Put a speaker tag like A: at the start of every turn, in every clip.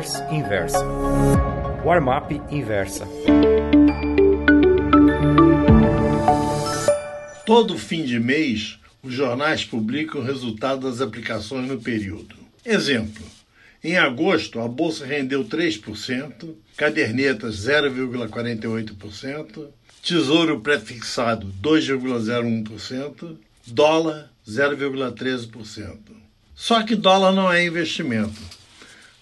A: Newsletters Inversa. Warmap Inversa.
B: Todo fim de mês, os jornais publicam o resultado das aplicações no período. Exemplo: em agosto, a bolsa rendeu 3%, cadernetas 0,48%, tesouro prefixado 2,01%, dólar 0,13%. Só que dólar não é investimento.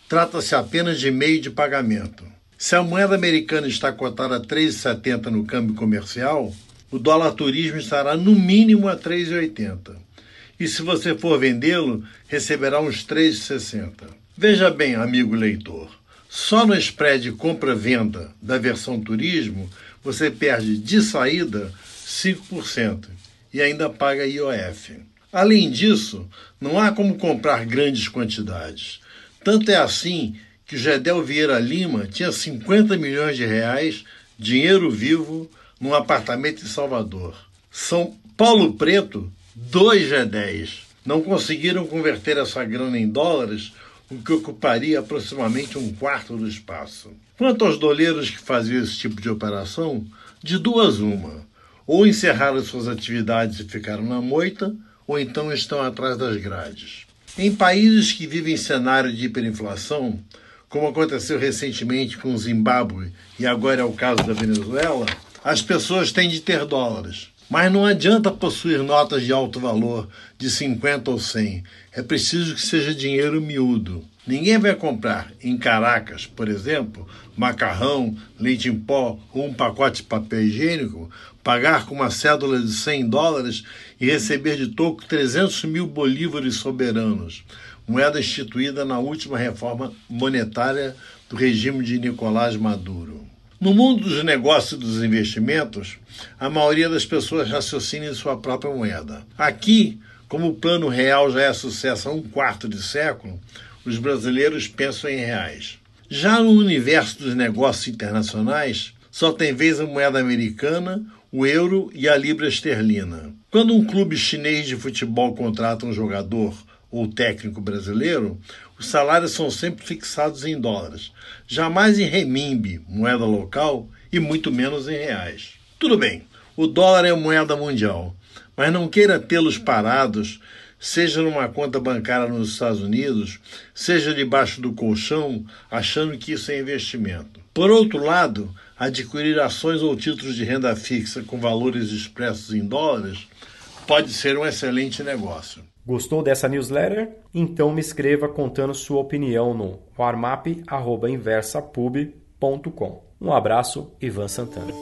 B: Trata-se apenas de meio de pagamento. Se a moeda americana está cotada a 3,70 no câmbio comercial, o dólar turismo estará no mínimo a 3,80. E se você for vendê-lo, receberá uns 3,60. Veja bem, amigo leitor, só no spread compra-venda da versão turismo você perde de saída 5% e ainda paga IOF. Além disso, não há como comprar grandes quantidades. Tanto é assim que o Gedel Vieira Lima tinha 50 milhões de reais, dinheiro vivo, num apartamento em Salvador. São Paulo Preto, dois G10. Não conseguiram converter essa grana em dólares, o que ocuparia aproximadamente um quarto do espaço. Quanto aos doleiros que faziam esse tipo de operação, de duas uma. Ou encerraram suas atividades e ficaram na moita, ou então estão atrás das grades. Em países que vivem cenário de hiperinflação, como aconteceu recentemente com o Zimbábue e agora é o caso da Venezuela, as pessoas têm de ter dólares. Mas não adianta possuir notas de alto valor, de 50 ou 100. É preciso que seja dinheiro miúdo. Ninguém vai comprar em Caracas, por exemplo, macarrão, leite em pó ou um pacote de papel higiênico, pagar com uma cédula de 100 dólares e receber de toco 300 mil bolívares soberanos, moeda instituída na última reforma monetária do regime de Nicolás Maduro. No mundo dos negócios e dos investimentos, a maioria das pessoas raciocina em sua própria moeda. Aqui, como o plano real já é sucesso há um quarto de século, os brasileiros pensam em reais. Já no universo dos negócios internacionais, só tem vez a moeda americana, o euro e a libra esterlina. Quando um clube chinês de futebol contrata um jogador ou técnico brasileiro, os salários são sempre fixados em dólares, jamais em renminbi, moeda local, e muito menos em reais. Tudo bem, o dólar é moeda mundial, mas não queira tê-los parados, seja numa conta bancária nos Estados Unidos, seja debaixo do colchão, achando que isso é investimento. Por outro lado, adquirir ações ou títulos de renda fixa com valores expressos em dólares pode ser um excelente negócio.
A: Gostou dessa newsletter? Então me escreva contando sua opinião no warmap.inversapub.com. Um abraço, Ivan Santana.